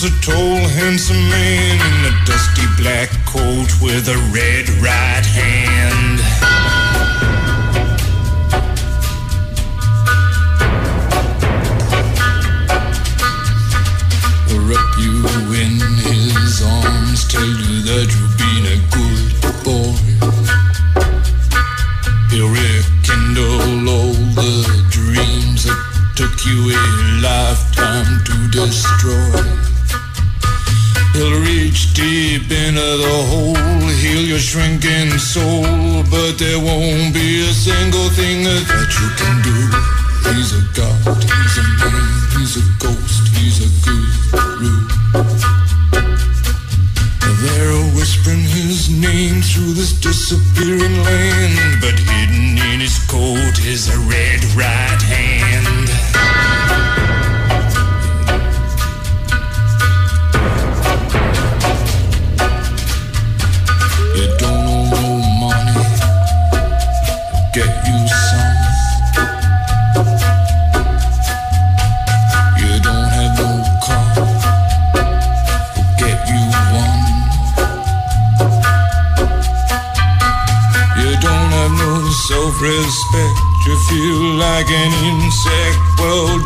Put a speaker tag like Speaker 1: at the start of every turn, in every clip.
Speaker 1: comes a tall, handsome man in a dusty black coat with a red right hand. Disappearing land, but hidden in his coat is a red right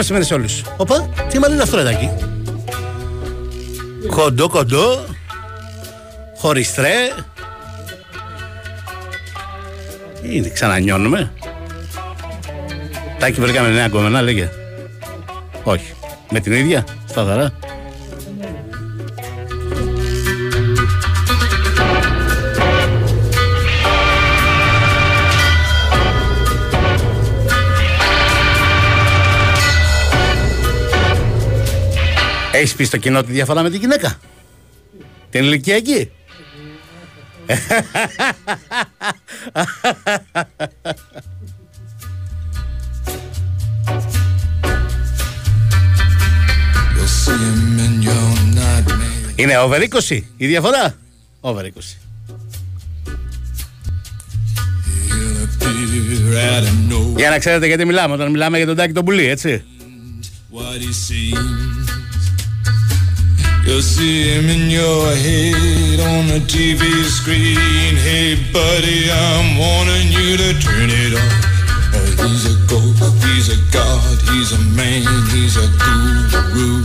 Speaker 2: Καλό μεσημέρι σε όλους. Οπα, τι μάλλον είναι αυτό ρε Τάκη. Κοντό, κοντό. Χωριστρέ. Είναι, ξανανιώνουμε. Τάκη βρήκαμε νέα κομμένα, λέγε. Όχι. Με την ίδια, σταθερά. Έχεις πει στο κοινό τη διαφορά με τη γυναίκα; Την ηλικιακή.
Speaker 1: You'll see him in your nightmare.
Speaker 2: Είναι over 20 η διαφορά; Over 20.
Speaker 1: He'll appear out of nowhere.
Speaker 2: Για να ξέρετε γιατί μιλάμε όταν μιλάμε για τον Τάκη τον Πουλή, έτσι.
Speaker 1: You'll see him in your head on the TV screen. Hey, buddy, I'm warning you to turn it off. Uh, he's a ghost, he's a god, he's a man, he's a guru.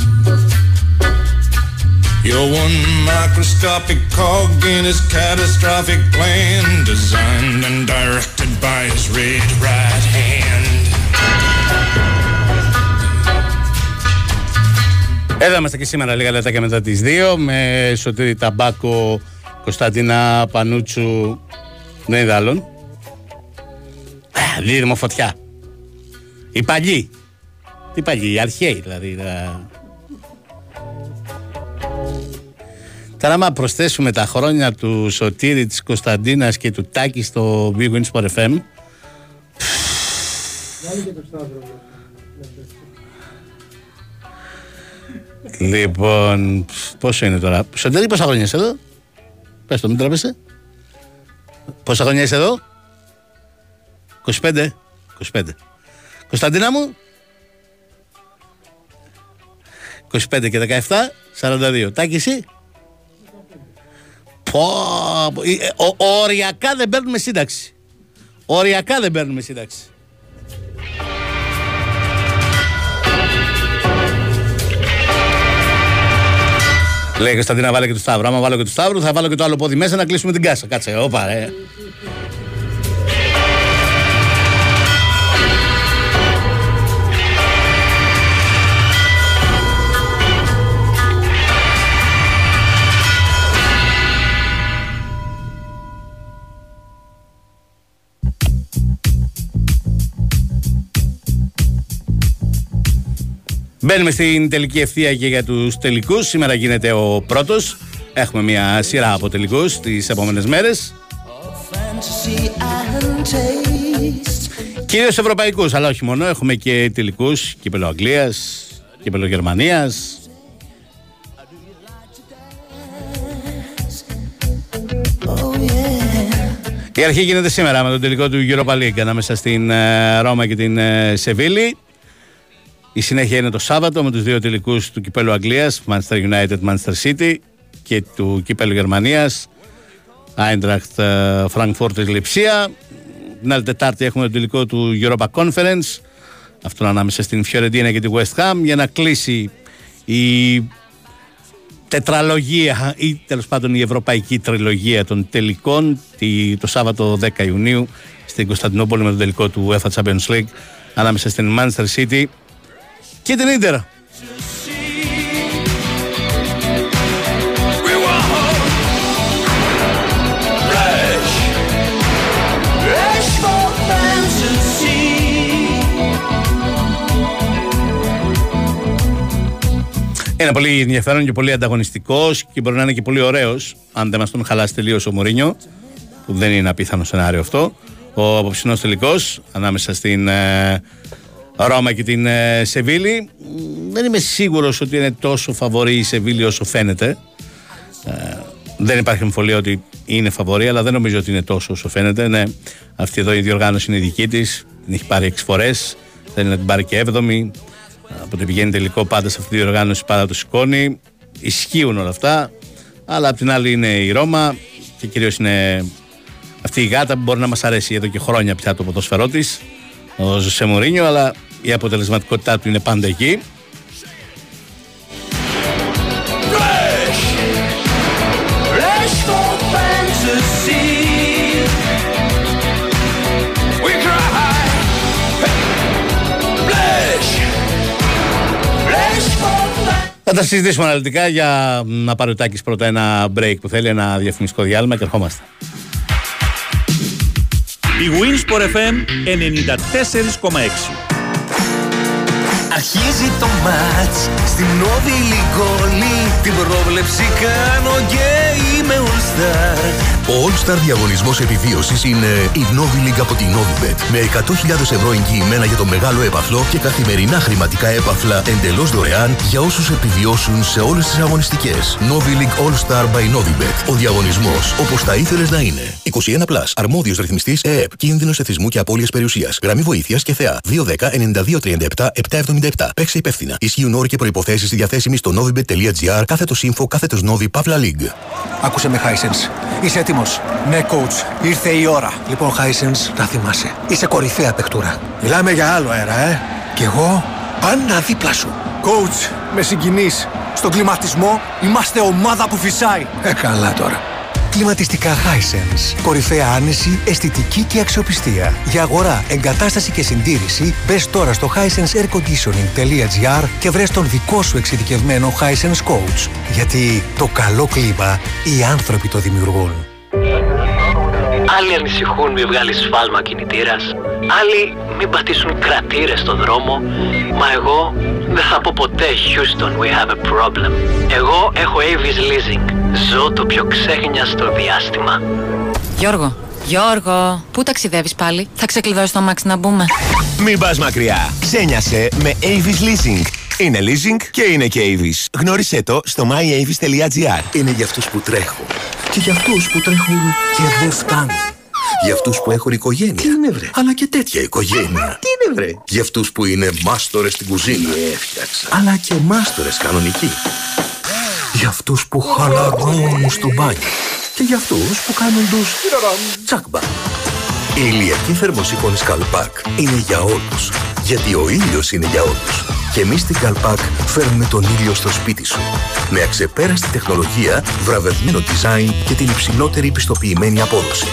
Speaker 1: You're one microscopic cog in his catastrophic plan, designed and directed by his red right hand.
Speaker 2: Εδώ είμαστε και σήμερα λίγα λεπτάκια μετά τις 2 με Σωτήρη Ταμπάκο, Κωνσταντίνα Πανούτσου, δεν είδα άλλον. Α, Δίδυμο φωτιά. Οι παλιοί. Τι παλιοί, οι αρχαίοι δηλαδή. τα- Τώρα άμα προσθέσουμε τα χρόνια του Σωτήρη, της Κωνσταντίνας και του Τάκη στο Big Win Sport FM Λοιπόν, πόσο είναι τώρα; Σωτήρη, πόσα χρόνια είσαι εδώ; Πες το, μην τρέπεσαι. Πόσα χρόνια είσαι εδώ; 25. 25. Κωνσταντίνα μου; 25 και 17, 42. Τάκη εσύ; Πω, ε, ο- οριακά δεν παίρνουμε σύνταξη. Οριακά δεν παίρνουμε σύνταξη. Λέει η Κωνσταντίνα, βάλε και του Σταύρου. Άμα βάλω και του Σταύρου, θα βάλω και το άλλο πόδι μέσα να κλείσουμε την κάσα. Κάτσε, όπα, ρε. Μπαίνουμε στην τελική ευθεία και για τους τελικούς. Σήμερα γίνεται ο πρώτος. Έχουμε μια σειρά από τελικούς τις επόμενες μέρες.
Speaker 3: fantasy and taste.
Speaker 2: Κυρίως ευρωπαϊκούς, αλλά όχι μόνο. Έχουμε και τελικούς κύπελο Αγγλίας, κύπελο Γερμανίας.
Speaker 3: Oh yeah.
Speaker 2: Η αρχή γίνεται σήμερα με τον τελικό του Europa League ανάμεσα στην ε, Ρώμα και την ε, Σεβίλη. Η συνέχεια είναι το Σάββατο με τους δύο τελικούς του κυπέλου Αγγλίας, Manchester United, Manchester City και του κυπέλου Γερμανίας, Eintracht ε, Frankfurt Λιψία. Την άλλη Τετάρτη έχουμε τον τελικό του Europa Conference, αυτόν ανάμεσα στην Fiorentina και τη West Ham, για να κλείσει η τετραλογία ή τέλος πάντων η ευρωπαϊκή τριλογία των τελικών τη- το Σάββατο 10 Ιουνίου στην Κωνσταντινούπολη με τον τελικό του UEFA Champions League ανάμεσα στην Manchester City και την Ίντερ.
Speaker 3: Rush for fantasy.
Speaker 2: Είναι πολύ ενδιαφέρον και πολύ ανταγωνιστικός και μπορεί να είναι και πολύ ωραίος, αν δεν μας τον χαλάσει τελείως ο Μωρίνιο, που δεν είναι απίθανο σενάριο αυτό. Ο απόψινός τελικός ανάμεσα στην ε, Ρώμα και την ε, Σεβίλη. Μ, Δεν είμαι σίγουρος ότι είναι τόσο φαβορή η Σεβίλη όσο φαίνεται. Ε, δεν υπάρχει αμφιβολία ότι είναι φαβορή, αλλά δεν νομίζω ότι είναι τόσο όσο φαίνεται. Ναι, αυτή εδώ η διοργάνωση είναι δική της. Την έχει πάρει 6 φορές. Θέλει να την πάρει και 7η. Από ότι πηγαίνει τελικό πάντα σε αυτή τη διοργάνωση, πάντα το σηκώνει. Ισχύουν όλα αυτά. Αλλά απ' την άλλη είναι η Ρώμα και κυρίως είναι αυτή η γάτα που μπορεί να μας αρέσει εδώ και χρόνια πια το ποδοσφαιρό της, ο Ζωσέ Μουρίνιο, αλλά η αποτελεσματικότητά του είναι πάντα εκεί.
Speaker 3: Rush for fantasy. We cry. Flesh. Flesh for fantasy.
Speaker 2: Θα τα συζητήσουμε αναλυτικά για να πάρει ο Τάκης πρώτα ένα break που θέλει, ένα διαφημιστικό διάλειμμα και ερχόμαστε.
Speaker 4: Η Winsport FM 94,6.
Speaker 5: Αρχίζει το μάτς. Στην Νόβι Λιγκόλη Την πρόβλεψη κάνω και είμαι all star
Speaker 6: Ο All-Star διαγωνισμός επιβίωσης είναι η Novi League από την Novibet με 100.000 ευρώ εγγυημένα για το μεγάλο έπαθλο και καθημερινά χρηματικά έπαθλα εντελώς δωρεάν για όσους επιβιώσουν σε όλες τις αγωνιστικές. Novi League All-Star by Novibet. Ο διαγωνισμός όπως θα ήθελες να είναι. 21+. Plus, αρμόδιος ρυθμιστής ΕΕΠ. Κίνδυνος εθισμού και απώλειας περιουσίας. Γραμμή βοήθειας και θεά. 210-9237-777. Παίξε υπεύθυνα. Ισχύουν όροι και προϋποθέσεις διαθέσιμοι στο novibet.gr κάθετος info κάθετος novi παύλα league.
Speaker 7: Άκουσε με, Χάισενς. Είσαι έτοιμος. Ναι, coach. Ήρθε η ώρα. Λοιπόν, Χάισενς, να θυμάσαι. Είσαι κορυφαία παιχτούρα. Μιλάμε για άλλο αέρα, ε. Κι εγώ, πάντα δίπλα σου. Coach, με συγκινείς. Στον κλιματισμό είμαστε ομάδα που φυσάει. Ε, καλά τώρα. Κλιματιστικά Hisense. Κορυφαία άνεση, αισθητική και αξιοπιστία. Για αγορά, εγκατάσταση και συντήρηση, μπες τώρα στο hisenseairconditioning.gr και βρες τον δικό σου εξειδικευμένο Hisense Coach. Γιατί το καλό κλίμα, οι άνθρωποι το δημιουργούν.
Speaker 8: Άλλοι ανησυχούν μη βγάλεις σφάλμα κινητήρας. Άλλοι μην πατήσουν κρατήρες στο δρόμο. Μα εγώ δεν θα πω ποτέ Houston we have a problem. Εγώ έχω Avis Leasing. Ζω το πιο ξέχνιαστο διάστημα.
Speaker 9: Γιώργο, Γιώργο, πού ταξιδεύεις πάλι; Θα ξεκλειδώσει το αμάξι να μπούμε.
Speaker 10: Μην πας μακριά. Ξένιασε με Avis Leasing. Είναι leasing και είναι και Avis. Γνώρισέ το στο myavis.gr.
Speaker 6: είναι για αυτούς που τρέχουν. Και για αυτούς που τρέχουν και δεν φτάνουν. Για αυτούς που έχουν οικογένεια. Τι είναι βρε; Αλλά και τέτοια οικογένεια. Τι είναι βρε; Για αυτούς που είναι μάστορες στην κουζίνα. Έφτιαξα. Αλλά και μάστορες κανονικοί. Για αυτούς που χαλαρώνουν στο μπάνιο.
Speaker 5: και για αυτούς που κάνουν τους τσάκμπα. Η ηλιακή θερμοσύφωνη Καλπάκ είναι για όλους. Γιατί ο ήλιος είναι για όλους. Και εμείς στην Καλπάκ φέρνουμε τον ήλιο στο σπίτι σου. Με αξεπέραστη τεχνολογία, βραβευμένο design και την υψηλότερη πιστοποιημένη απόδοση.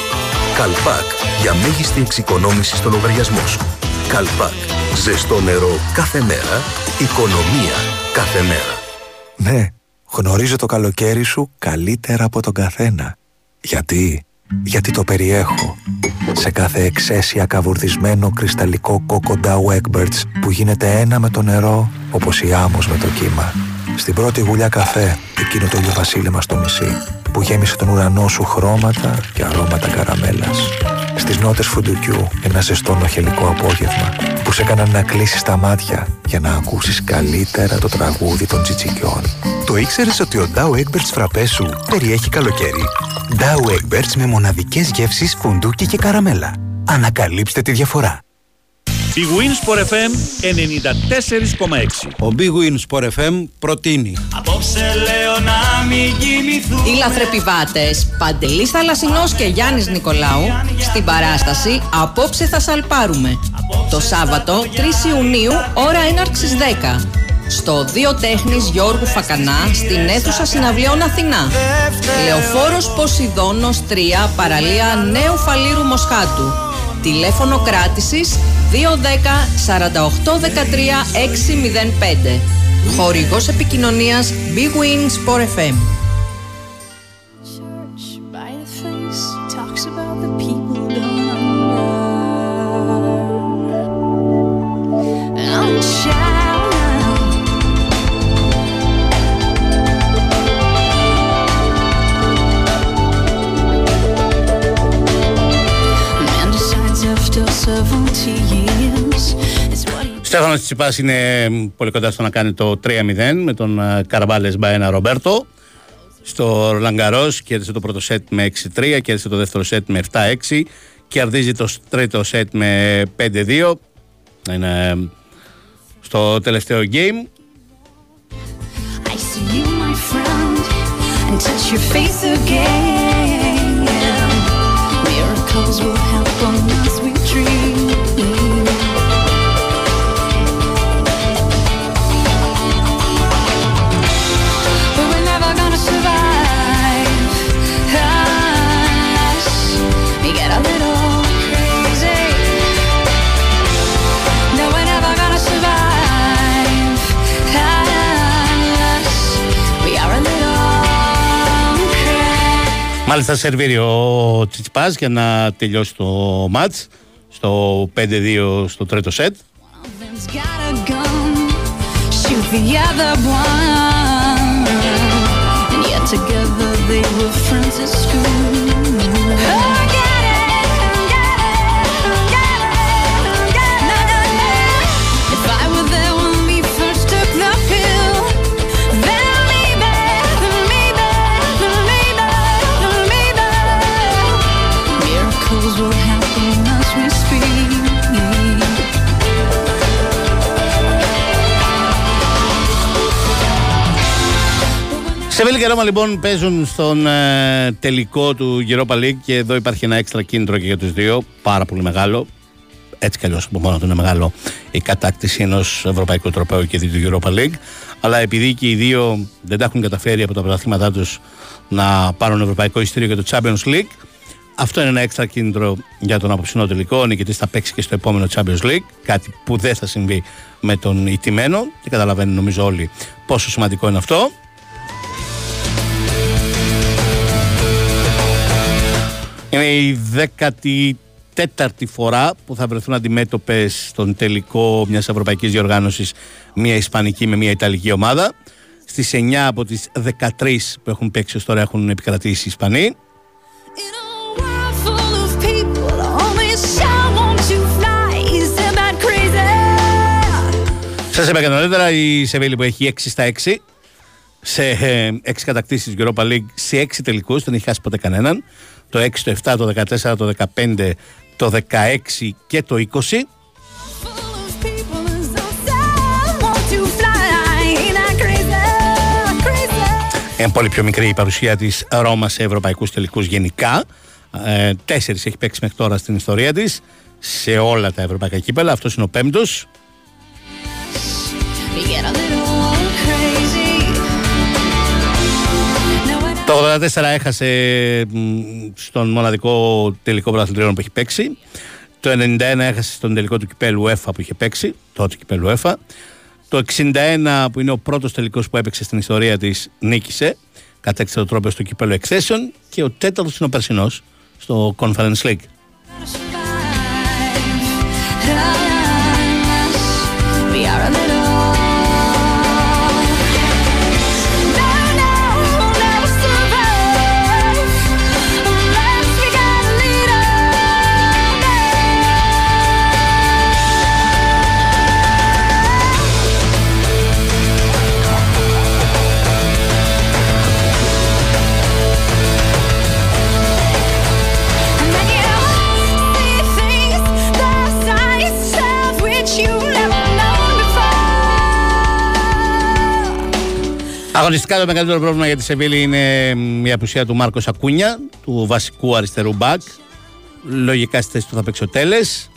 Speaker 5: Καλπάκ για μέγιστη εξοικονόμηση στο λογαριασμό σου. Καλπάκ. Ζεστό νερό κάθε μέρα. Οικονομία κάθε μέρα.
Speaker 7: Ναι, γνωρίζω το καλοκαίρι σου καλύτερα από τον καθένα. Γιατί, γιατί το περιέχω. Σε κάθε εξαίσια καβουρδισμένο κρυσταλλικό κόκο Dow Egberts που γίνεται ένα με το νερό όπως η άμμος με το κύμα. Στην πρώτη γουλιά καφέ, εκείνο το ηλιοβασίλεμα στο νησί που γέμισε τον ουρανό σου χρώματα και αρώματα καραμέλας. Στις νότες φουντουκιού ένα ζεστό νοχελικό απόγευμα που σε έκαναν να κλείσεις τα μάτια για να ακούσεις καλύτερα το τραγούδι των τσιτσικιών.
Speaker 11: Το ήξερες ότι ο Dow Egberts φραπέ σου περιέχει καλοκαίρι; Dow Egberts με μοναδικές γεύσεις φουντούκι και καραμέλα. Ανακαλύψτε τη διαφορά.
Speaker 4: Η Winsport FM 94,6.
Speaker 12: Ο Big Win Sport FM προτείνει
Speaker 3: Απόψε λέω να μην κοιμηθούμε
Speaker 13: Οι λαθρεπιβάτες Παντελής Θαλασσινός και Γιάννης Νικολάου στην παράσταση «Απόψε θα σαλπάρουμε» το Σάββατο 3 Ιουνίου ώρα έναρξης 10 στο Δύο Τέχνης Γιώργου Φακανά στην αίθουσα συναυλιών Αθηνά. Λεωφόρος Ποσειδώνος 3 παραλία Νέου Φαλήρου Μοσχάτου. Τηλέφωνο κράτησης 210 48 13 605. Χορηγός επικοινωνίας Big Win Sport FM.
Speaker 14: After 70 years. It's what he
Speaker 2: Στέφανος Τσιπάς είναι πολύ κοντά στο να κάνει το 3-0 με τον ε, Καρβάλες Μπαένα Ρομπέρτο. Στο Λαγκαρός κέρδισε το πρώτο σετ με 6-3, κέρδισε το δεύτερο σετ με 7-6, κερδίζει το τρίτο σετ με 5-2. Είναι ε, στο τελευταίο game.
Speaker 14: I see you, my friend, and touch your face again. Miracles will happen as we
Speaker 2: Μάλιστα σερβίρει ο Τσιτσπάς για να τελειώσει το μάτς στο 5-2 στο τρίτο σετ. Σεβίλη και Ρώμα λοιπόν παίζουν στον ε, τελικό του Europa League και εδώ υπάρχει ένα έξτρα κίνητρο και για τους δύο, πάρα πολύ μεγάλο. Έτσι κι αλλιώς από μόνο του είναι μεγάλο η κατάκτηση ενός ευρωπαϊκού τροπέου και του Europa League. Αλλά επειδή και οι δύο δεν τα έχουν καταφέρει από τα πρωταθλήματά τους να πάρουν ευρωπαϊκό ειστήριο για το Champions League, αυτό είναι ένα έξτρα κίνητρο για τον αποψινό τελικό. Ο νικητής θα παίξει και στο επόμενο Champions League, κάτι που δεν θα συμβεί με τον ηττημένο και καταλαβαίνουν νομίζω όλοι πόσο σημαντικό είναι αυτό. Είναι η 14η φορά που θα βρεθούν αντιμέτωπες στον τελικό μιας ευρωπαϊκής διοργάνωσης, μια Ισπανική με μια Ιταλική ομάδα. Στις 9 από τις 13 που έχουν παίξει ως τώρα έχουν επικρατήσει οι Ισπανοί.
Speaker 14: Full of people, only some want to fly. Isn't that crazy?
Speaker 2: Σας είπα και νωρίτερα η Σεβίλη που έχει 6 στα 6 σε 6 κατακτήσεις Europa League σε 6 τελικούς, δεν έχει χάσει ποτέ κανέναν. Το 6, το 7, το 14, το 15, το 16 και το 20.
Speaker 14: Want to fly. Ain't that crazy? Crazy.
Speaker 2: Είναι πολύ πιο μικρή η παρουσία της Ρώμα σε ευρωπαϊκούς τελικούς γενικά. Ε, Τέσσερις έχει παίξει μέχρι τώρα στην ιστορία της σε όλα τα ευρωπαϊκά κύπελα. Αυτός είναι ο
Speaker 14: πέμπτος.
Speaker 2: Το 84 έχασε μ, στον μοναδικό τελικό πρωταθλητριών που έχει παίξει. Το 91 έχασε στον τελικό του κυπέλου UEFA που είχε παίξει, τότε κυπέλου UEFA. Το 61 που είναι ο πρώτος τελικός που έπαιξε στην ιστορία της νίκησε. Κατέκτησε το τρόπο στο κυπέλο Accession και ο τέταρτος είναι ο περσινός στο Conference League. Αγωνιστικά το μεγαλύτερο πρόβλημα για τη Σεβίλη είναι η απουσία του Μάρκος Ακούνια, του βασικού αριστερού μπακ. Λογικά στη θέση του θα παίξει ο Τέλες.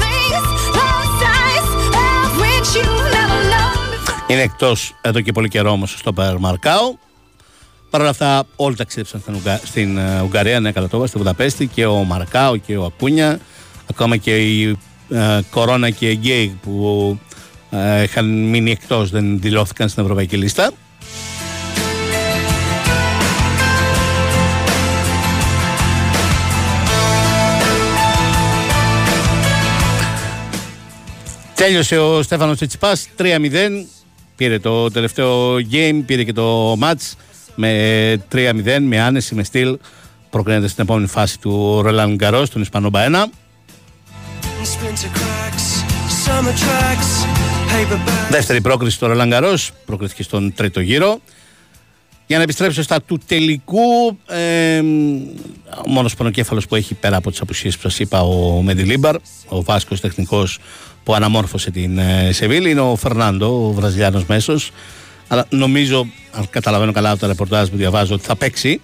Speaker 14: Things the size of which you never known
Speaker 2: Είναι εκτός εδώ και πολύ καιρό όμως στο Μαρκάο. Παρ' όλα αυτά, όλοι ταξίδεψαν στην, Ουγγα... στην ε, Ουγγαρία, ναι, καλά το είπα, στη Βουδαπέστη και ο Μαρκάο και ο Ακούνια. Ακόμα και η ε, Κορώνα και η Γκέι που ε, είχαν μείνει εκτός δεν δηλώθηκαν στην ευρωπαϊκή λίστα. Τέλειωσε ο Στέφανος Τσιτσιπάς 3-0 Πήρε το τελευταίο game, πήρε και το match με 3-0 με άνεση, με στυλ. Προκρίνεται στην επόμενη φάση του Ρολάν Γκαρός, τον Ισπανό Μπαένα
Speaker 15: Splinter cracks, summer tracks, paperback.
Speaker 2: Δεύτερη πρόκριση του Ρολάν Γκαρός, πρόκριθηκε στον τρίτο γύρο για να επιστρέψω στα του τελικού, ε, ο μόνος πονοκέφαλος που έχει πέρα από τις απουσίες που σας είπα, ο Μεντιλίμπαρ, ο Βάσκος τεχνικός που αναμόρφωσε την ε, Σεβίλη, είναι ο Φερνάντο, ο Βραζιλιάνος μέσος. Αλλά νομίζω, αν καταλαβαίνω καλά από τα ρεπορτάζ που διαβάζω, ότι θα παίξει.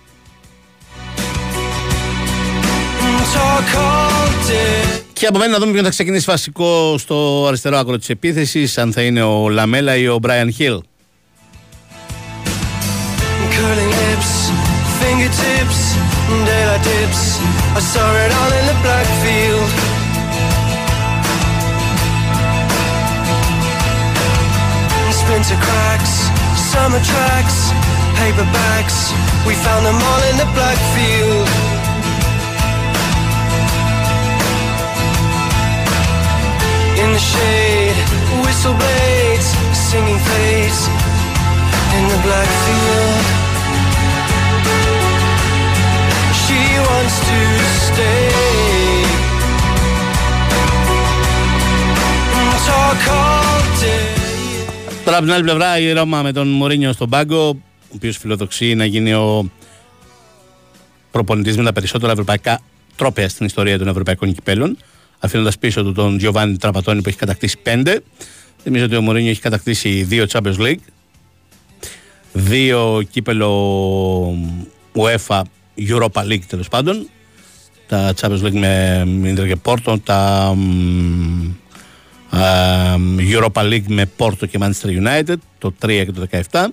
Speaker 2: Και από μένα να δούμε ποιον θα ξεκινήσει βασικό στο αριστερό άκρο της επίθεσης, αν θα είναι ο Λαμέλα ή ο Μπράιαν Χιλ.
Speaker 15: Summer tracks, paperbacks, we all the black field. The shade, whistle blades, singing fades in the black field. She wants to stay. Talk all day.
Speaker 2: Τώρα από την άλλη πλευρά η Ρώμα με τον Μωρίνιο στον πάγκο, ο οποίος φιλοδοξεί να γίνει ο προπονητής με τα περισσότερα ευρωπαϊκά τρόπαια στην ιστορία των ευρωπαϊκών κυπέλων, αφήνοντας πίσω του τον Giovanni Τραπατώνη που έχει κατακτήσει πέντε. Θυμίζω ότι ο Μωρίνιο έχει κατακτήσει δύο Champions League, δύο κύπελο UEFA Europa League τέλος πάντων, τα Champions League με Ιντερ και Πόρτο, τα μ, α, Europa League με Πόρτο και Manchester United, το 3 και το 17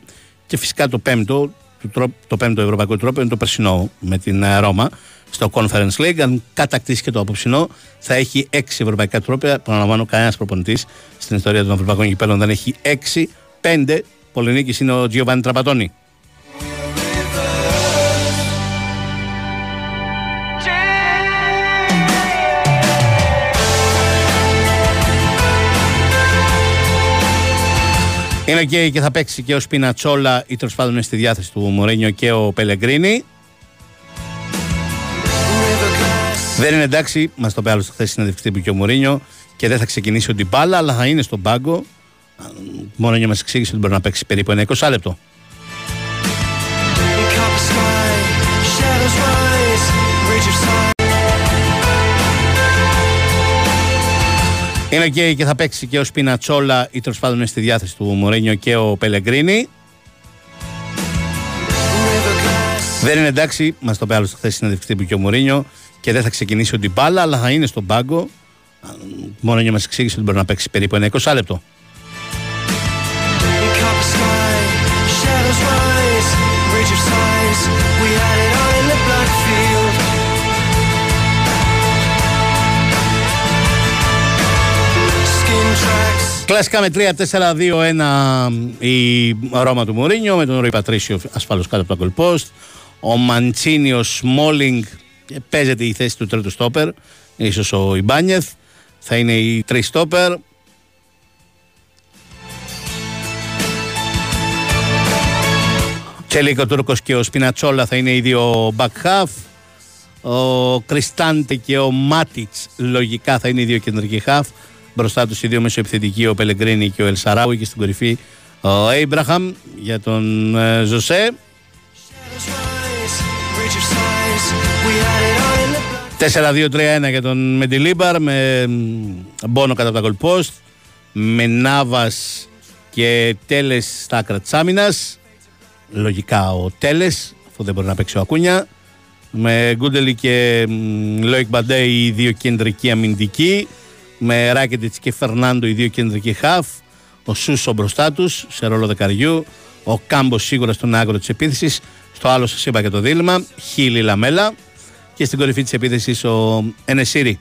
Speaker 2: και φυσικά το πέμπτο, το, τρό- το πέμπτο ευρωπαϊκό τρόπο είναι το περσινό με την ε, Ρώμα στο Conference League. Αν κατακτήσει και το απόψινό, θα έχει έξι ευρωπαϊκά τρόπια. Παραλαμβάνω, κανένας προπονητής στην ιστορία των ευρωπαϊκών κυπέλων δεν έχει έξι. Πέντε Πολυνίκης είναι ο Giovanni Τραπατώνη. Είναι και, και θα παίξει και ο Σπινατσόλα ή τέλος πάντων είναι στη διάθεση του Μωρένιο και ο Πελεγκρίνη. Δεν είναι εντάξει, μας το είπε άλλωστε χθες συνέντευξη τύπου και ο Μωρίνιο και δεν θα ξεκινήσει ο Ντιμπάλα, αλλά θα είναι στον πάγκο. Ο Μωρίνιο μας εξήγησε ότι μπορεί να παίξει περίπου ένα 20 λεπτό.
Speaker 15: Copper sky, shadows rise, bridge of sight.
Speaker 2: Είναι ok και θα παίξει και ο Σπινατσόλα ή τέλος πάντων είναι στη διάθεση του Μωρένιο και ο Πελεγκρίνη. Δεν είναι εντάξει, μας το πει άλλο χθες συνέντευξη τύπου και ο Μωρίνιο και δεν θα ξεκινήσει ο Ντιμπάλα, αλλά θα είναι στον πάγκο. Μωρίνιο μας εξήγησε ότι μπορεί να παίξει περίπου ένα 20 λεπτό.
Speaker 15: Copper sky, shadows rise, rage of sighs. We had it all in the black field. Skin tracks.
Speaker 2: Κλασικά με 3-4-2-1 η Ρώμα του Μουρίνιο με τον Ρουί Πατρίσιο ασφαλώς κάτω από το goal post. Ο Μαντσίνι, ο Σμόλινγκ ε, παίζεται η θέση του τρίτου στόπερ. Ίσως ο Ιμπάνιεθ θα είναι οι τρεις στόπερ. Τσελίκο Τούρκος και ο Σπινατσόλα θα είναι οι δύο back half. Ο Κριστάντε και ο Μάτιτς λογικά θα είναι οι δύο κεντρικοί half. Μπροστά τους οι δύο μεσοεπιθετικοί, ο Πελεγκρίνη και ο Ελσαράουι και στην κορυφή ο Έιμπραχαμ για τον ε,
Speaker 15: Ζοσέ.
Speaker 2: 4-2-3-1 για τον Μεντιλίμπαρ με μ, Μπόνο κατά από τα goal post με Νάβας και Τέλες στα άκρα της άμυνας. Λογικά ο Τέλες αφού δεν μπορεί να παίξει ο Ακούνια. Με Γκούντελι και μ, Λόικ Μπαντέ οι δύο κεντρικοί αμυντικοί. Με Ράκετιτς και Φερνάντο οι δύο κεντρικοί χαφ. Ο Σούσο μπροστά τους σε ρόλο δεκαριού ο Κάμπος σίγουρα στον άκρο της επίθεσης. Στο άλλο σας είπα και το δίλημα Χίλι Λαμέλα. Και στην κορυφή της επίθεσης ο Ενεσίρη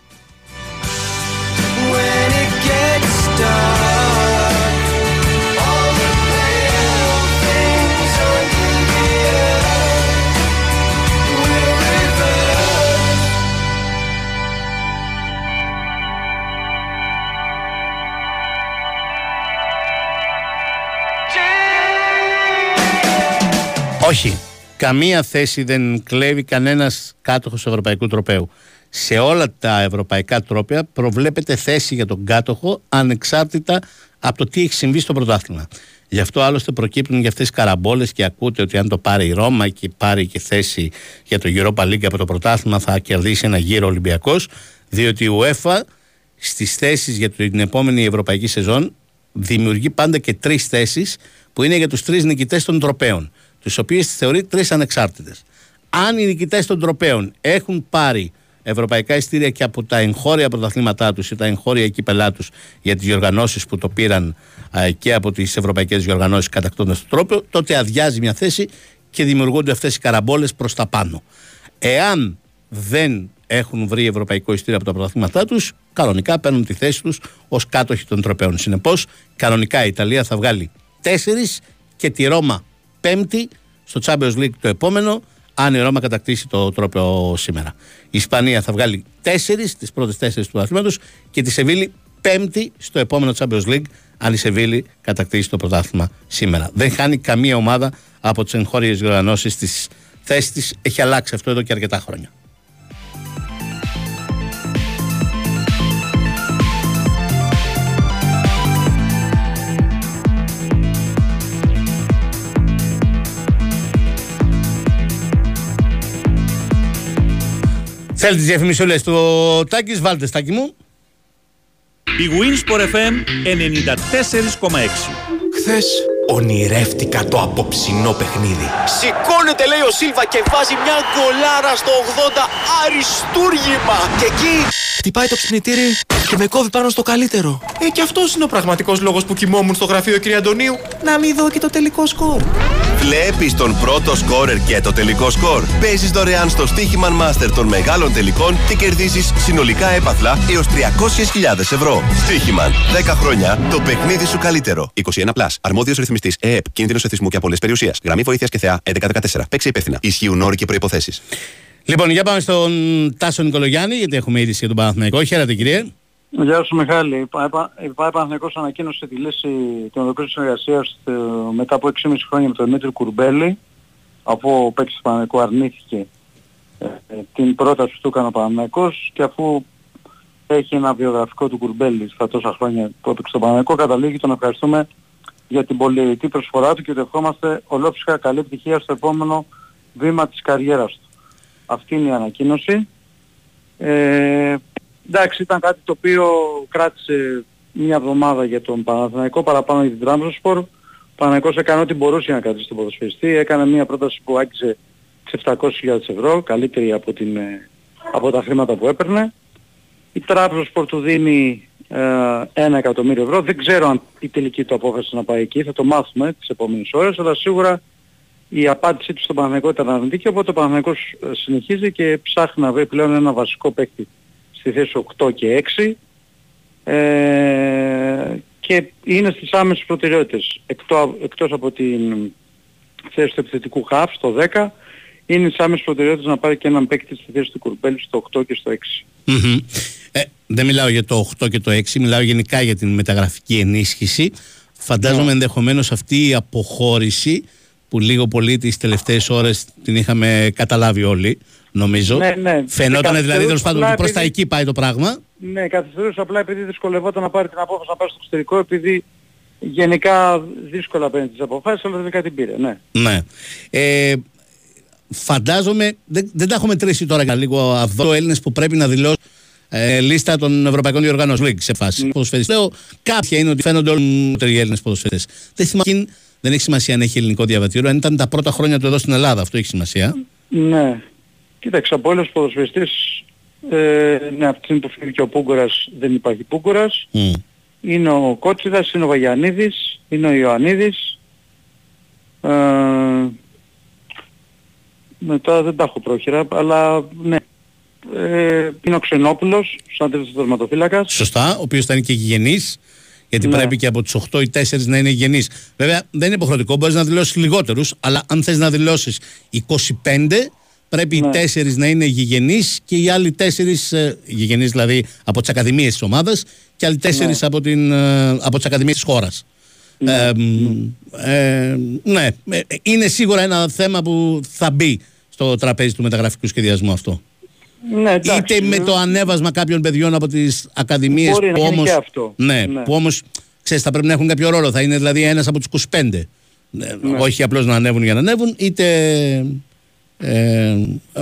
Speaker 2: Όχι. Καμία θέση δεν κλέβει κανένας κάτοχος ευρωπαϊκού τροπέου. Σε όλα τα ευρωπαϊκά τρόπια προβλέπεται θέση για τον κάτοχο ανεξάρτητα από το τι έχει συμβεί στο πρωτάθλημα. Γι' αυτό άλλωστε προκύπτουν για αυτές τι καραμπόλες και ακούτε ότι αν το πάρει η Ρώμα και πάρει και θέση για το Europa League από το πρωτάθλημα θα κερδίσει ένα γύρο Ολυμπιακός. Διότι η UEFA στις θέσεις για την επόμενη ευρωπαϊκή σεζόν δημιουργεί πάντα και τρεις θέσεις που είναι για τους τρεις νικητές των τροπέων, τις οποίες τι θεωρεί τρεις ανεξάρτητες. Αν οι νικητές των τροπέων έχουν πάρει ευρωπαϊκά ειστήρια και από τα εγχώρια πρωταθλήματά τους ή τα εγχώρια κύπελά τους για τις διοργανώσεις που το πήραν α, και από τις ευρωπαϊκές διοργανώσεις κατακτώντας το τρόπο, τότε αδειάζει μια θέση και δημιουργούνται αυτές οι καραμπόλες προς τα πάνω. Εάν δεν έχουν βρει ευρωπαϊκό ειστήριο από τα πρωταθλήματά τους, κανονικά παίρνουν τη θέση τους ως κάτοχοι των τροπέων. Συνεπώς, κανονικά η Ιταλία θα βγάλει τέσσερις και τη Ρώμα πέμπτη στο Champions League το επόμενο, αν η Ρώμα κατακτήσει το τρόπαιο σήμερα. Η Ισπανία θα βγάλει τέσσερις, τις πρώτες τέσσερις του αθλήματος και τη Σεβίλη πέμπτη στο επόμενο Champions League, αν η Σεβίλη κατακτήσει το πρωτάθλημα σήμερα. Δεν χάνει καμία ομάδα από τις εγχώριες διοργανώσεις της θέσης της. Έχει αλλάξει αυτό εδώ και αρκετά χρόνια. Θέλει τις διαφημίσεις όλες του Τάκης, βάλτε στάκι μου.
Speaker 4: Η Winsport FM 94,6.
Speaker 10: Χθες ονειρεύτηκα το απόψινό παιχνίδι.
Speaker 16: Σηκώνεται λέει ο Σίλβα και βάζει μια γκολάρα στο 80 αριστούργημα. Και εκεί χτυπάει το ξυπνητήρι και με κόβει πάνω στο καλύτερο. Ε, και αυτός είναι ο πραγματικός λόγος που κοιμόμουν στο γραφείο κ. Αντωνίου. Να μην δω και το τελικό σκορ.
Speaker 10: Βλέπεις τον πρώτο σκόρερ και το τελικό σκορ. Παίζεις δωρεάν στο Stichiman Master των μεγάλων τελικών και κερδίζεις συνολικά έπαθλα έως 300.000 ευρώ. Stichiman. 10 χρόνια το παιχνίδι σου καλύτερο.
Speaker 17: 21 Plus. Αρμόδιος ρυθμιστής ΕΕΠ. Κίνδυνος εθισμού και απολύτω περιουσίας. Γραμμή βοήθειας και θεά 1114. Παίξε υπεύθυνα. Ισχύουν όροι και προποθέσει.
Speaker 2: Λοιπόν, για πάμε στον Τάσο Νικολογιάννη, γιατί έχουμε είδηση για τον Παναθηναϊκό. Χαίρετε, κύριε.
Speaker 18: Γεια σου Μιχάλη. Η ΠΑΕ Παναθηναϊκός ανακοίνωσε τη λύση των ολοκλήρωσης συνεργασίας ε, μετά από 6,5 χρόνια με τον Δημήτρη Κουρμπέλη αφού ο παίκτης του Παναθηναϊκού αρνήθηκε ε, ε, την πρόταση που του έκανε ο Παναθηναϊκός και αφού έχει ένα βιογραφικό του Κουρμπέλη στα τόσα χρόνια που έπαιξε στον Παναθηναϊκό καταλήγει τον ευχαριστούμε για την πολιτική προσφορά του και του ευχόμαστε ολόψυχα καλή επιτυχία στο επόμενο βήμα της καριέρας του. Αυτή είναι η ανακοίνωση. Ε, εντάξει ήταν κάτι το οποίο κράτησε μια εβδομάδα για τον Παναθηναϊκό παραπάνω για την Τραμζοσπορ. Ο Παναθηναϊκός έκανε ό,τι μπορούσε για να κρατήσει τον ποδοσφαιριστή. Έκανε μια πρόταση που άκησε σε 700.000 ευρώ, καλύτερη από, την, ε, από τα χρήματα που έπαιρνε. Η Τραμζοσπορ του δίνει ε, ένα εκατομμύριο ευρώ. Δεν ξέρω αν η τελική του απόφαση να πάει εκεί, θα το μάθουμε τις επόμενες ώρες, αλλά σίγουρα η απάντησή του στον Παναθηναϊκό ήταν αρνητική, οπότε ο Παναθηναϊκός ε, συνεχίζει και ψάχνει να βρει πλέον ένα βασικό παίκτη στη θέση 8 και 6 ε, και είναι στις άμεσες προτεραιότητες. Εκτό, εκτός από την θέση του επιθετικού χαφ στο 10, είναι στις άμεσες προτεραιότητες να πάρει και έναν παίκτη στη θέση του Κουρμπέλη στο 8 και στο 6.
Speaker 2: Μμμ. Ε, δεν μιλάω για το 8 και το 6, μιλάω γενικά για την μεταγραφική ενίσχυση. Φαντάζομαι
Speaker 18: Ναι.
Speaker 2: ενδεχομένως αυτή η αποχώρηση που λίγο πολύ τις τελευταίες ώρες την είχαμε καταλάβει όλοι, νομίζω.
Speaker 18: Ναι, ναι.
Speaker 2: Φαινόταν
Speaker 18: Και
Speaker 2: δηλαδή τέλος πάντων
Speaker 18: απλά
Speaker 2: ότι προς τα
Speaker 18: επειδή-
Speaker 2: εκεί πάει το πράγμα.
Speaker 18: Ναι, καθυστερούσε απλά επειδή δυσκολευόταν να πάρει την απόφαση να πάει στο εξωτερικό, επειδή γενικά δύσκολα παίρνει τις αποφάσεις, αλλά τελικά την πήρε, ναι.
Speaker 2: Ναι. Ε, φαντάζομαι, δεν, δεν τα έχουμε τρίσει τώρα για λίγο αυτό, Έλληνες που πρέπει να δηλώσουν ε, λίστα των Ευρωπαϊκών Διοργανώσεων League σε φάση. Ποδοσφαιριστές. Λέω, κάποια είναι ότι φαίνονται όλοι οι Έλληνες ποδοσφαιριστές. Δεν, θυμάμαι, δεν έχει σημασία αν έχει ελληνικό διαβατήριο, αν ήταν τα πρώτα χρόνια του εδώ στην Ελλάδα, αυτό έχει σημασία.
Speaker 18: Ναι. Κοίταξε, από όλους τους ποδοσφαιριστές, ε, ναι, αυτή τη στιγμή που φύγει και ο Πούγκορας δεν υπάρχει Πούγκορας.
Speaker 2: Μμ.
Speaker 18: Είναι ο Κότσιδας, είναι ο Βαγιανίδης, είναι ο Ιωαννίδης. Ε, μετά δεν τα έχω πρόχειρα, αλλά ναι. Ε, είναι ο Ξενόπουλος, σαν τρίτος τερματοφύλακας.
Speaker 2: Σωστά, ο οποίος θα είναι και γηγενής. Γιατί
Speaker 18: Ναι.
Speaker 2: πρέπει και από του 8 ή 4 να είναι γηγενεί. Βέβαια δεν είναι υποχρεωτικό, μπορείς να δηλώσεις λιγότερους, αλλά αν θες να δηλώσεις 25, πρέπει
Speaker 18: Ναι.
Speaker 2: οι 4 να είναι γηγενείς και οι άλλοι 4 ε, γηγενείς δηλαδή από τις ακαδημίες της ομάδας και άλλοι 4
Speaker 18: Ναι.
Speaker 2: από, την, ε, από τις ακαδημίες της χώρας. Ε, μ, ε, ναι, Ε, είναι σίγουρα ένα θέμα που θα μπει στο τραπέζι του μεταγραφικού σχεδιασμού αυτό.
Speaker 18: Ναι, εντάξει.
Speaker 2: Είτε με το ανέβασμα κάποιων παιδιών από τις ακαδημίες
Speaker 18: Μπορεί να
Speaker 2: που
Speaker 18: γίνει
Speaker 2: όμω.
Speaker 18: και αυτό.
Speaker 2: Ναι,
Speaker 18: Ναι.
Speaker 2: που όμως ξέρεις, θα πρέπει να έχουν κάποιο ρόλο. Θα είναι δηλαδή ένας από τους 25. Ναι, Όχι απλώς να ανέβουν για να ανέβουν, είτε ε,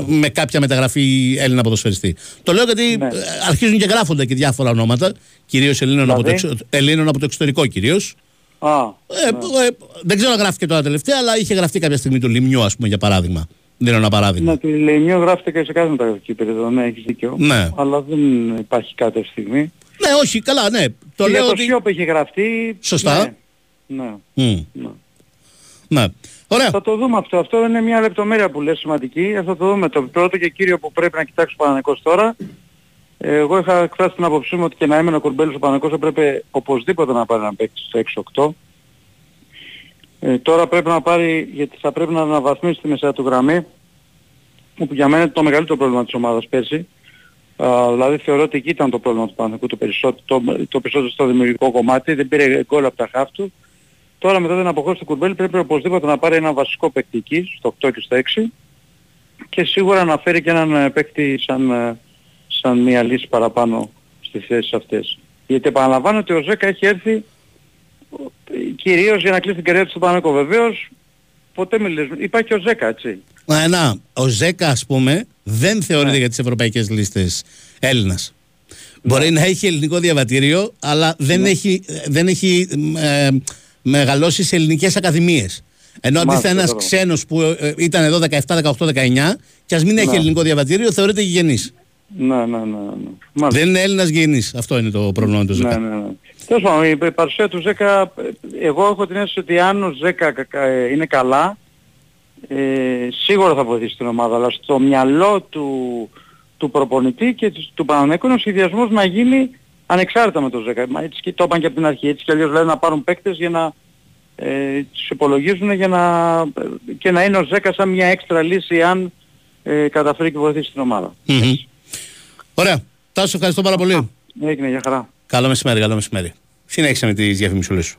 Speaker 2: με κάποια μεταγραφή Έλληνα ποδοσφαιριστή. Το λέω γιατί
Speaker 18: Ναι.
Speaker 2: ε, αρχίζουν και γράφονται και διάφορα ονόματα, κυρίως Ελλήνων, από το
Speaker 18: Δηλαδή;
Speaker 2: εξω- Ελλήνων από το εξωτερικό κυρίως.
Speaker 18: Α,
Speaker 2: Ε, ε, δεν ξέρω αν γράφει και τώρα τελευταία, αλλά είχε γραφτεί κάποια στιγμή του Λιμιού, ας πούμε, για παράδειγμα. Δίνω ένα παράδειγμα.
Speaker 18: Ναι, τη Λεϊνιό γράφεται και σε κάθε μεταγραφική περίοδο, ναι, έχεις δίκιο.
Speaker 2: Ναι.
Speaker 18: Αλλά δεν υπάρχει κάτι αυτή τη στιγμή.
Speaker 2: Ναι, όχι, καλά, ναι. Το
Speaker 18: Και
Speaker 2: λέω
Speaker 18: για το
Speaker 2: ότι.
Speaker 18: ΣΥΟΠ έχει γραφτεί.
Speaker 2: Σωστά.
Speaker 18: Ναι. ναι.
Speaker 2: Μμ.
Speaker 18: ναι.
Speaker 2: Ναι. Ωραία.
Speaker 18: Θα το δούμε αυτό. Αυτό είναι μια λεπτομέρεια που λες σημαντική. Ε, Θα το δούμε. Το πρώτο και κύριο που πρέπει να κοιτάξει ο Παναγικός τώρα. ε, Εγώ είχα εκφράσει την άποψή μου ότι και να έμενε ο Κουρμπέλης ο Παναγικός έπρεπε οπωσδήποτε να πάρει ένα παίκτη στο 6-8. Ε, τώρα πρέπει να πάρει, γιατί θα πρέπει να αναβαθμίσει τη μεσαία του γραμμή, που για μένα είναι το μεγαλύτερο πρόβλημα της ομάδας πέρσι. Α, δηλαδή θεωρώ ότι εκεί ήταν το πρόβλημα του Παναθηναϊκού το περισσότερο, το, το περισσότερο στο δημιουργικό κομμάτι, δεν πήρε γκολ από τα χαφ του. Τώρα μετά την αποχώρηση του Κουρμπέλη πρέπει οπωσδήποτε να πάρει ένα βασικό παίκτη εκεί, στο 8 και στο 6 και σίγουρα να φέρει και έναν ε, παίκτη σαν, ε, σαν μια λύση παραπάνω στις θέσεις αυτές. Γιατί επαναλαμβάνω ότι ο Ζέκα έχει έρθει ε, κυρίως για να κλείσει την καριέρα του στον Παναγικό. Βεβαίως ποτέ μιλες, υπάρχει και ο Ζέκα έτσι.
Speaker 2: Ε, να, ο Ζέκα, ας πούμε, δεν
Speaker 18: Ναι.
Speaker 2: θεωρείται για τις ευρωπαϊκές λίστες Έλληνας. Μπορεί να έχει ελληνικό διαβατήριο, αλλά δεν
Speaker 18: Ναι.
Speaker 2: έχει, δεν έχει ε, μεγαλώσεις σε ελληνικές ακαδημίες. Ενώ αντίθετα
Speaker 18: Μάλιστα,
Speaker 2: ένας
Speaker 18: τώρα.
Speaker 2: ξένος που ε, ήταν εδώ 17, 18, 19 και ας μην έχει
Speaker 18: Ναι.
Speaker 2: ελληνικό διαβατήριο, θεωρείται γηγενής.
Speaker 18: Ναι, ναι, ναι. ναι.
Speaker 2: Δεν είναι Έλληνας γηγενής. Αυτό είναι το πρόβλημα του Ζέκα.
Speaker 18: Ναι, ναι, ναι. Τέλος πάντων, η παρουσία του Ζέκα, ε, εγώ έχω την αίσθηση ότι αν ο Ζέκα κα- κα- ε, είναι καλά, ε, σίγουρα θα βοηθήσει την ομάδα, αλλά στο μυαλό του, του προπονητή και του, του Παναθηναϊκού είναι ο σχεδιασμός να γίνει ανεξάρτητα με τον Ζέκα. Μα έτσι και το είπαν και από την αρχή, έτσι και αλλιώς δηλαδή να πάρουν παίκτες για να ε, τους υπολογίζουν για να, ε, και να είναι ο Ζέκα σαν μια έξτρα λύση αν ε, καταφέρει και βοηθήσει την ομάδα.
Speaker 2: Μμμ. Ωραία. Τάσο, ευχαριστώ πάρα πολύ.
Speaker 18: Έγινε για χαρά.
Speaker 2: Καλό μεσημέρι, καλό μεσημέρι. Συνέχισε με τις διαφημισούλες σου.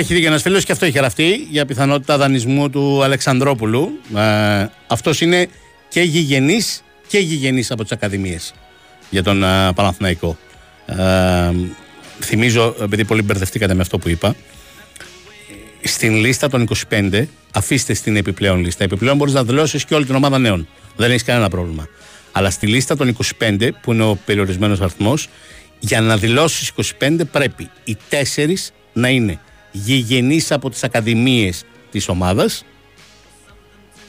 Speaker 2: Έχει δίκιο ένας φίλος και αυτό έχει γραφτεί για πιθανότητα δανεισμού του Αλεξανδρόπουλου. Ε, αυτός είναι και γηγενής και γηγενής από τις Ακαδημίες για τον ε, Παναθηναϊκό. Ε, θυμίζω, επειδή πολύ μπερδευτήκατε με αυτό που είπα, στην λίστα των 25, αφήστε στην επιπλέον λίστα. Επιπλέον μπορείς να δηλώσεις και όλη την ομάδα νέων. Δεν έχεις κανένα πρόβλημα. Αλλά στη λίστα των 25, που είναι ο περιορισμένος αριθμός, για να δηλώσεις 25 πρέπει οι 4 να είναι γηγενείς από τις ακαδημίες της ομάδας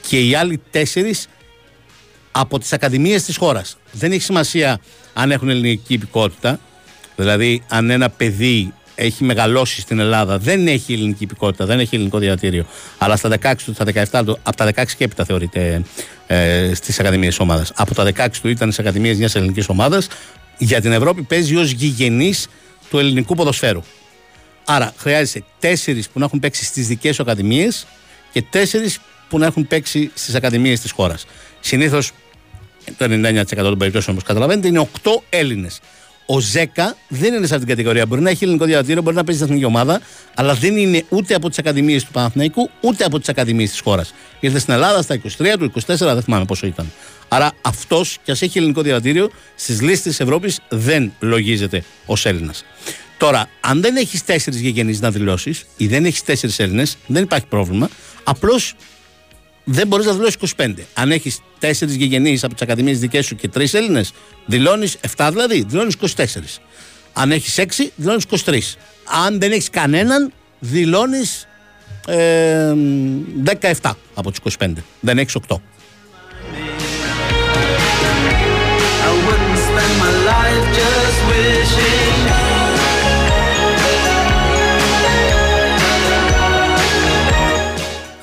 Speaker 2: και οι άλλοι 4 από τις ακαδημίες της χώρας. Δεν έχει σημασία αν έχουν ελληνική υπηκότητα, δηλαδή αν ένα παιδί έχει μεγαλώσει στην Ελλάδα, δεν έχει ελληνική υπηκότητα, δεν έχει ελληνικό διαβατήριο, αλλά στα 16 του, στα 17 του, από τα 16 και έπειτα θεωρείται ε, στις ακαδημίες ομάδας. Από τα 16 του ήταν στις ακαδημίες μιας ελληνικής ομάδας. Για την Ευρώπη παίζει ως γηγενής του ελληνικού ποδοσφαίρου. Άρα χρειάζεται τέσσερις που να έχουν παίξει στις δικές σου ακαδημίες και τέσσερις που να έχουν παίξει στις ακαδημίες της χώρας. Συνήθως το 99% των περιπτώσεων, όπως καταλαβαίνετε, είναι 8 Έλληνες. Ο Ζέκα δεν είναι σε αυτήν την κατηγορία. Μπορεί να έχει ελληνικό διαβατήριο, μπορεί να παίζει στην εθνική ομάδα, αλλά δεν είναι ούτε από τις ακαδημίες του Παναθηναϊκού, ούτε από τις ακαδημίες της χώρας. Ήρθε στην Ελλάδα στα 23 του, 24, δεν θυμάμαι πόσο ήταν. Άρα αυτός, κι ας έχει ελληνικό διαβατήριο, στις λίστες της Ευρώπης δεν λογίζεται ως Έλληνας. Τώρα, αν δεν έχεις τέσσερις γηγενείς να δηλώσεις ή δεν έχεις τέσσερις Έλληνες, δεν υπάρχει πρόβλημα. Απλώς δεν μπορείς να δηλώσεις 25. Αν έχεις 4 γηγενείς από τις ακαδημίες δικές σου και 3 Έλληνες, δηλώνεις 7 δηλαδή, δηλώνεις 24. Αν έχεις 6, δηλώνεις 23. Αν δεν έχεις κανέναν, δηλώνεις ε, 17 από τους 25. Δεν έχεις 8.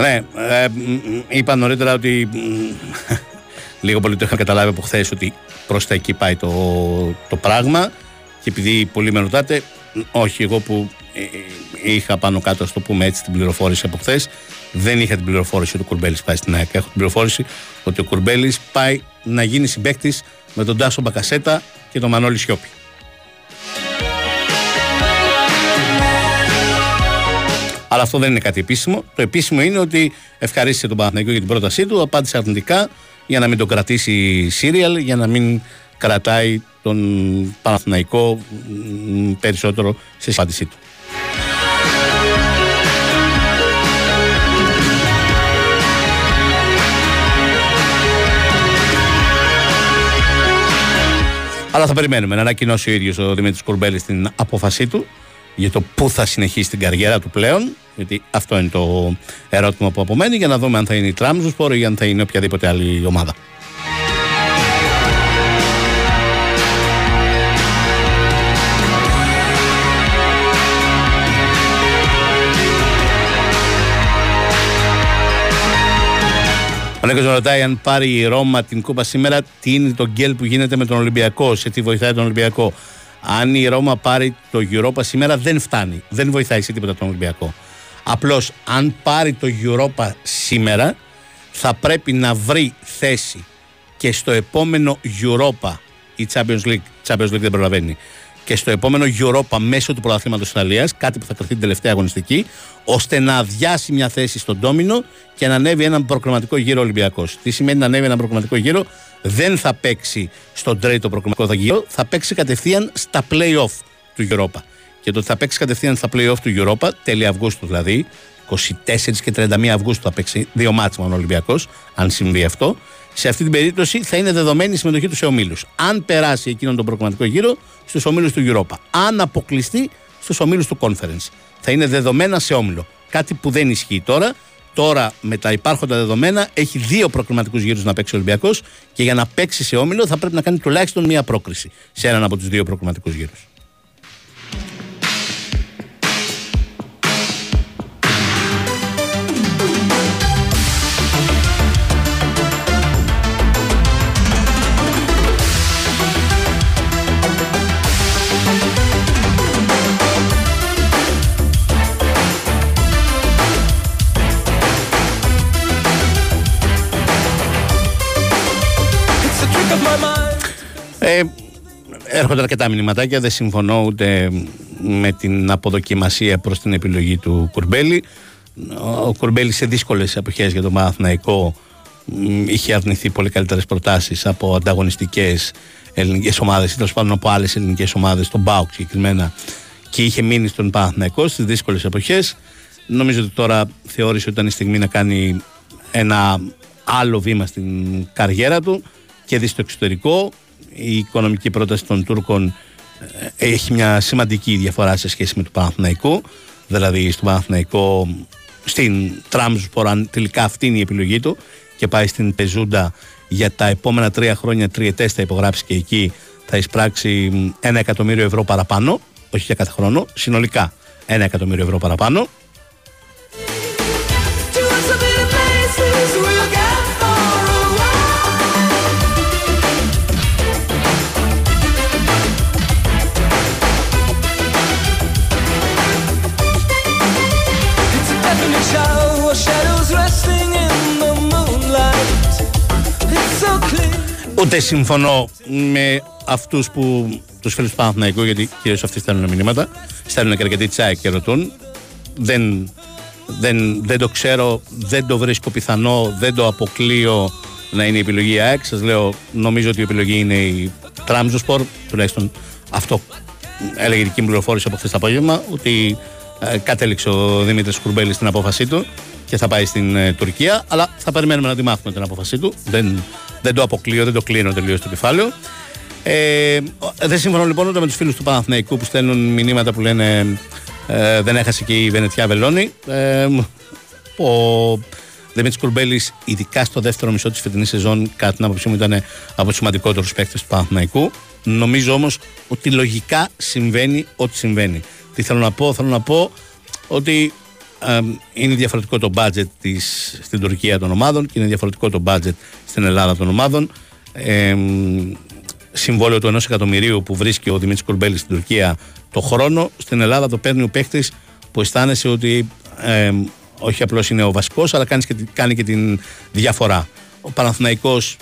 Speaker 2: Ναι, ε, μ, μ, είπα νωρίτερα ότι μ, λίγο πολύ το είχα καταλάβει από χθες ότι προς τα εκεί πάει το, το πράγμα και επειδή πολλοί με ρωτάτε, μ, όχι εγώ που ε, ε, είχα πάνω κάτω, στο πούμε έτσι, την πληροφόρηση από χθες, δεν είχα την πληροφόρηση ότι ο Κουρμπέλης πάει στην ΑΕΚ. Έχω την πληροφόρηση ότι ο Κουρμπέλης πάει να γίνει συμπαίκτης με τον Τάσο Μπακασέτα και τον Μανώλη Σιώπη. Αλλά αυτό δεν είναι κάτι επίσημο. Το επίσημο είναι ότι ευχαρίστησε τον Παναθηναϊκό για την πρότασή του, απάντησε αρνητικά για να μην τον κρατήσει σύριαλ, για να μην κρατάει τον Παναθηναϊκό μ, περισσότερο σε απάντησή του. Αλλά θα περιμένουμε να ανακοινώσει ο ίδιος ο Δημήτρης Κουρμπέλη την απόφασή του για το πού θα συνεχίσει την καριέρα του πλέον. Γιατί αυτό είναι το ερώτημα που απομένει για να δούμε αν θα είναι η Τραμζοσπορ ή αν θα είναι οποιαδήποτε άλλη ομάδα. Ο Νίκος με ρωτάει αν πάρει η Ρώμα την κούπα σήμερα, τι είναι το γκέλ που γίνεται με τον Ολυμπιακό, σε τι βοηθάει τον Ολυμπιακό. Αν η Ρώμα πάρει το Europa σήμερα, δεν φτάνει. Δεν βοηθάει σε τίποτα τον Ολυμπιακό. Απλώς, αν πάρει το Europa σήμερα, θα πρέπει να βρει θέση και στο επόμενο Europa ή Champions League, Champions League δεν προλαβαίνει, και στο επόμενο Europa μέσω του πρωταθλήματος Ιταλία, κάτι που θα κρυθεί την τελευταία αγωνιστική, ώστε να αδειάσει μια θέση στον Ντόμινο και να ανέβει έναν προκριματικό γύρο Ολυμπιακός. Τι σημαίνει να ανέβει έναν προκριματικό γύρο, δεν θα παίξει στον τρίτο προκριματικό γύρο, θα παίξει κατευθείαν στα play-off του Europa. Και το ότι θα παίξει κατευθείαν στα play-off του Europa, τέλη Αυγούστου δηλαδή, 24 και 31 Αυγούστου θα παίξει δύο μάτς μόνο ο Ολυμπιακός, αν συμβεί αυτό. Σε αυτή την περίπτωση θα είναι δεδομένη η συμμετοχή τους σε ομίλους. Αν περάσει εκείνον τον προκριματικό γύρο, στους ομίλους του Europa. Αν αποκλειστεί στους ομίλους του Conference. Θα είναι δεδομένα σε όμιλο. Κάτι που δεν ισχύει τώρα. Τώρα με τα υπάρχοντα δεδομένα έχει δύο προκριματικούς γύρους να παίξει ο Ολυμπιακός και για να παίξει σε όμιλο θα πρέπει να κάνει τουλάχιστον μία πρόκριση σε έναν από τους δύο προκριματικούς γύρους. Έρχονται αρκετά μηνυματάκια. Δεν συμφωνώ ούτε με την αποδοκιμασία προς την επιλογή του Κουρμπέλη. Ο Κουρμπέλη σε δύσκολες εποχές για τον Παναθηναϊκό μ, είχε αρνηθεί πολύ καλύτερες προτάσεις από ανταγωνιστικές ελληνικές ομάδες ή τέλος πάντων από άλλες ελληνικές ομάδες, τον Μπάουκ συγκεκριμένα, και είχε μείνει στον Παναθηναϊκό στις δύσκολες εποχές. Νομίζω ότι τώρα θεώρησε ότι ήταν η στιγμή να κάνει ένα άλλο βήμα στην καριέρα του και δει στο εξωτερικό. Η οικονομική πρόταση των Τούρκων ε, έχει μια σημαντική διαφορά σε σχέση με το Παναθηναϊκό. Δηλαδή στο Παναθηναϊκό, στην Τραμζουσπορ, αν τελικά αυτή είναι η επιλογή του και πάει στην Πεζούντα για τα επόμενα τρία χρόνια, τριετές θα υπογράψει και εκεί θα εισπράξει μ, ένα εκατομμύριο ευρώ παραπάνω, όχι για κάθε χρόνο, συνολικά ένα εκατομμύριο ευρώ παραπάνω. Ούτε συμφωνώ με αυτούς που τους φίλους του Παναθηναϊκού, γιατί κυρίως αυτοί στέλνουν μηνύματα. Στέλνουν και αρκετοί τσάι και ρωτούν. Δεν, δεν, δεν το ξέρω, δεν το βρίσκω πιθανό, δεν το αποκλείω να είναι η επιλογή ΑΕΚ. Σας λέω, νομίζω ότι η επιλογή είναι η Τραμζοσπορ, τουλάχιστον αυτό έλεγε η δική μου πληροφόρηση από χθες το απόγευμα, ότι ε, κατέληξε ο Δημήτρης Κουρμπέλης στην απόφασή του και θα πάει στην ε, Τουρκία. Αλλά θα περιμένουμε να τη μάθουμε την απόφασή του. Δεν, δεν το αποκλείω, δεν το κλείνω τελείως το κεφάλαιο. Ε, δεν συμφωνώ λοιπόν ούτε με τους φίλους του Παναθηναϊκού που στέλνουν μηνύματα που λένε ε, δεν έχασε και η Βενετιά Βελώνη. Ε, ο Δημήτρης Κουρμπέλης, ειδικά στο δεύτερο μισό της φετινής σεζόν, κατά την άποψή μου, ήταν από τους σημαντικότερους παίκτες του Παναθηναϊκού. Νομίζω όμως ότι λογικά συμβαίνει ό,τι συμβαίνει. Τι θέλω να πω, θέλω να πω ότι ε, είναι διαφορετικό το budget της, στην Τουρκία των ομάδων και είναι διαφορετικό το budget στην Ελλάδα των ομάδων. Ε, συμβόλαιο του ενός εκατομμυρίου που βρίσκει ο Δημήτρης Κουρμπέλης στην Τουρκία το χρόνο, στην Ελλάδα το παίρνει ο παίχτη που αισθάνεσαι ότι ε, όχι απλώς είναι ο βασικός, αλλά κάνεις και, τη- κάνει και την διαφορά. Ο Παναθηναϊκός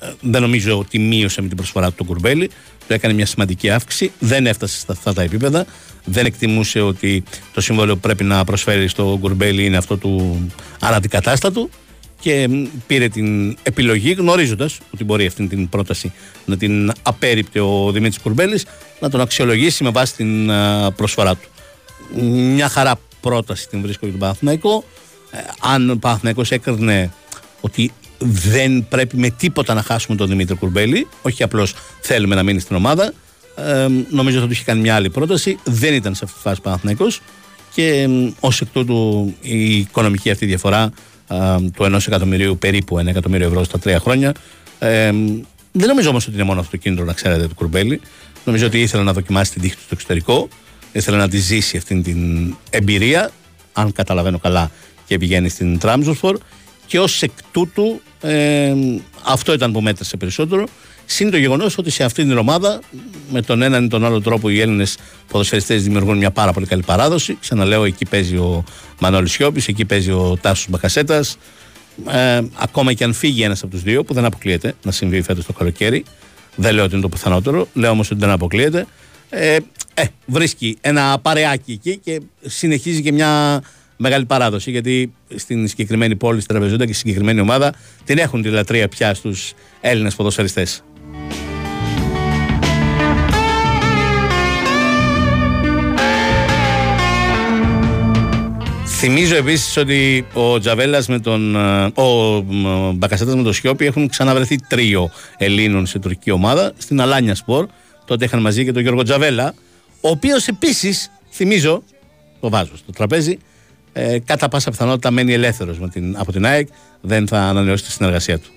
Speaker 2: ε, δεν νομίζω ότι μείωσε με την προσφορά του τον Κουρμπέλη. Του έκανε μια σημαντική αύξηση. Δεν έφτασε στα αυτά τα επίπεδα. Δεν εκτιμούσε ότι το συμβόλαιο που πρέπει να προσφέρει στο Κουρμπέλη είναι αυτό του αναντικατάστατου και μ, πήρε την επιλογή γνωρίζοντας ότι μπορεί αυτή την πρόταση να την απέρριπτε ο Δημήτρης Κουρμπέλης να τον αξιολογήσει με βάση την α, προσφορά του. Μια χαρά πρόταση την βρίσκω για τον Παναθηναϊκό. Ε, αν ο Παναθηναϊκός έκρινε ότι δεν πρέπει με τίποτα να χάσουμε τον Δημήτρη Κουρμπέλη, όχι απλώς θέλουμε να μείνει στην ομάδα. Ε, νομίζω ότι του είχε κάνει μια άλλη πρόταση. Δεν ήταν σε αυτή τη φάση ο Παναθηναϊκός και ως εκ τούτου η οικονομική αυτή διαφορά ε, του ενός εκατομμυρίου, περίπου ένα εκατομμύριο ευρώ στα τρία χρόνια. Ε, δεν νομίζω όμως ότι είναι μόνο αυτό το κίνητρο να ξέρετε του Κουρμπέλη. Νομίζω ότι ήθελε να δοκιμάσει την τύχη του στο εξωτερικό. Ήθελε να τη ζήσει αυτή την εμπειρία, αν καταλαβαίνω καλά, και πηγαίνει στην Τραμζοσφορ. Και ως εκ τούτου ε, αυτό ήταν που μέτρησε περισσότερο. Συν το γεγονός ότι σε αυτή την ομάδα, με τον έναν ή τον άλλο τρόπο, οι Έλληνες ποδοσφαιριστές δημιουργούν μια πάρα πολύ καλή παράδοση. Ξαναλέω, εκεί παίζει ο Μανώλης Σιώπης, εκεί παίζει ο Τάσος Μπακασέτας. Ε, ακόμα και αν φύγει ένας από τους δύο, που δεν αποκλείεται να συμβεί φέτος το καλοκαίρι, δεν λέω ότι είναι το πιθανότερο, λέω όμως ότι δεν αποκλείεται. Ε, ε, βρίσκει ένα παρεάκι εκεί και συνεχίζει και μια μεγάλη παράδοση. Γιατί στην συγκεκριμένη πόλη, στην Τραπεζούντα και στη συγκεκριμένη ομάδα την έχουν τη λατρεία πια στους Έλληνες ποδοσφαιριστές. Θυμίζω επίσης ότι ο Τζαβέλας με τον. ε, Ο Μπακασέτας με τον Σιώπη έχουν ξαναβρεθεί τρίο Ελλήνων σε τουρκική ομάδα στην Αλάνια Σπορ. Τότε είχαν μαζί και τον Γιώργο Τζαβέλα, ο οποίος επίσης, θυμίζω, το βάζω στο τραπέζι, ε, κατά πάσα πιθανότητα μένει ελεύθερος από την ΑΕΚ, δεν θα ανανεώσει τη συνεργασία του.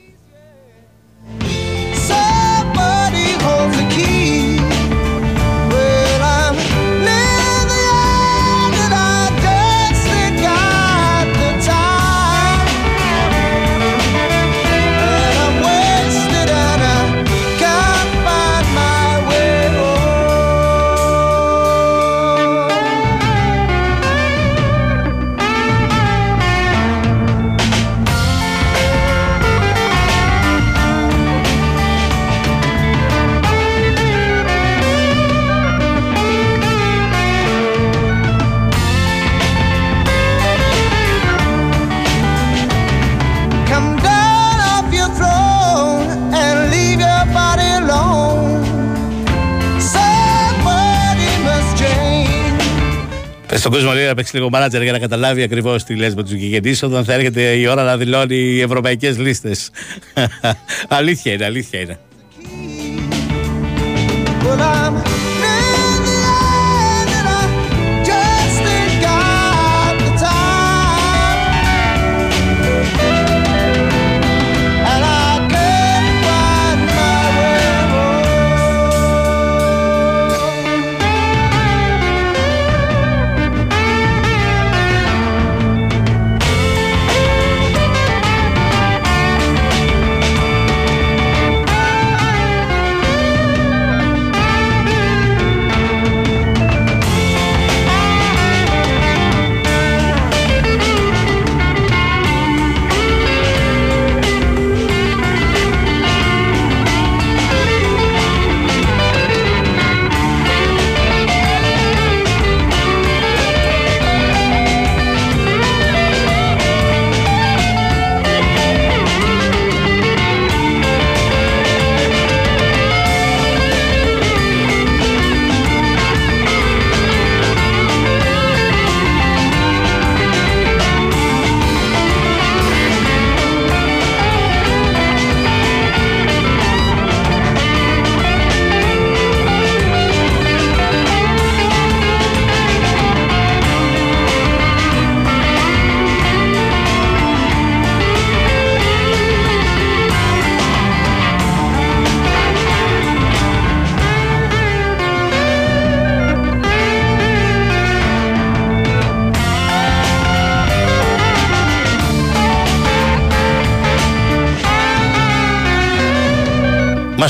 Speaker 2: Στον κόσμο λέει να παίξει λίγο μάνατζερ για να καταλάβει ακριβώς τι λες με τους γηγεντή όταν θα έρχεται η ώρα να δηλώνει οι ευρωπαϊκές λίστες. αλήθεια είναι, αλήθεια είναι.
Speaker 14: Well,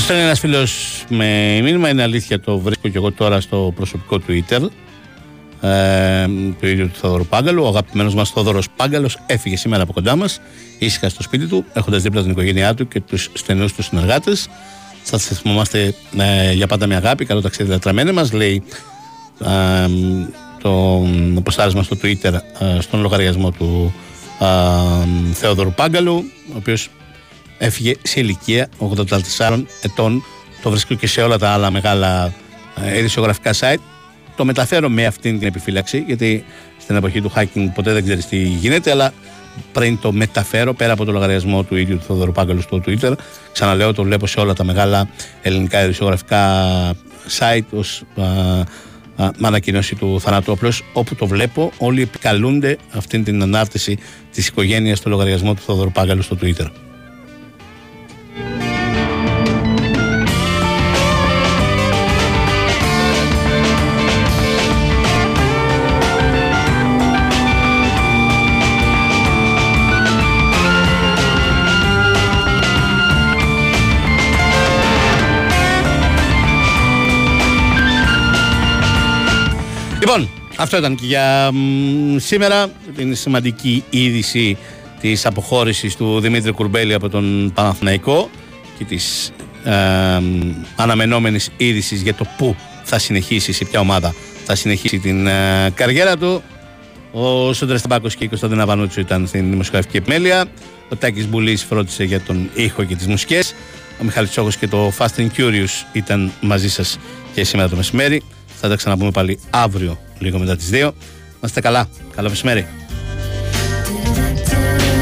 Speaker 2: στέλνει ένας φίλος με μήνυμα. Είναι αλήθεια, το βρίσκω και εγώ τώρα στο προσωπικό Twitter. Ε, το ίδιο του Θόδωρου Πάγκαλου. Ο αγαπημένος μας Θόδωρος Πάγκαλος έφυγε σήμερα από κοντά μας, ήσυχα στο σπίτι του, έχοντας δίπλα την οικογένειά του και τους στενούς τους συνεργάτες. Θα σας θυμόμαστε ε, για πάντα με αγάπη. Καλό ταξίδι, λατραμένε μας, λέει ε, το ποστάρισμα στο Twitter ε, στον λογαριασμό του ε, Θεόδωρου Πάγκαλου, ο οποίος έφυγε σε ηλικία 84 ετών. Το βρίσκω και σε όλα τα άλλα μεγάλα ε, ειδησιογραφικά site. Το μεταφέρω με αυτήν την επιφύλαξη, γιατί στην εποχή του hacking ποτέ δεν ξέρεις τι γίνεται, αλλά πριν το μεταφέρω πέρα από το λογαριασμό του ίδιου του Θοδωρού Πάγκαλου στο Twitter. Ξαναλέω, το βλέπω σε όλα τα μεγάλα ελληνικά ειδησιογραφικά site ως α, α, με ανακοίνωση του θανάτου. Απλώς όπου το βλέπω, όλοι επικαλούνται αυτήν την ανάρτηση της οικογένειας στο λογαριασμό του Θοδωρού Πάγκαλου στο Twitter. Λοιπόν, αυτό ήταν και για μ, σήμερα. Την σημαντική είδηση της αποχώρησης του Δημήτρη Κουρμπέλη από τον Παναθηναϊκό και της ε, αναμενόμενης είδησης για το πού θα συνεχίσει, σε ποια ομάδα θα συνεχίσει την ε, καριέρα του. Ο Σόντρας Ταμπάκος και η Κωνσταντίνα Βανούτσου ήταν στην δημοσιογραφική επιμέλεια. Ο Τάκης Μπουλής φρόντισε για τον ήχο και τις μουσικές. Ο Μιχάλης Τσόχος και το Fast and Curious ήταν μαζί σας και σήμερα το μεσημέρι. Θα τα ξαναπούμε πάλι αύριο λίγο μετά τις 2. Να είστε καλά. Καλό μεσημέρι.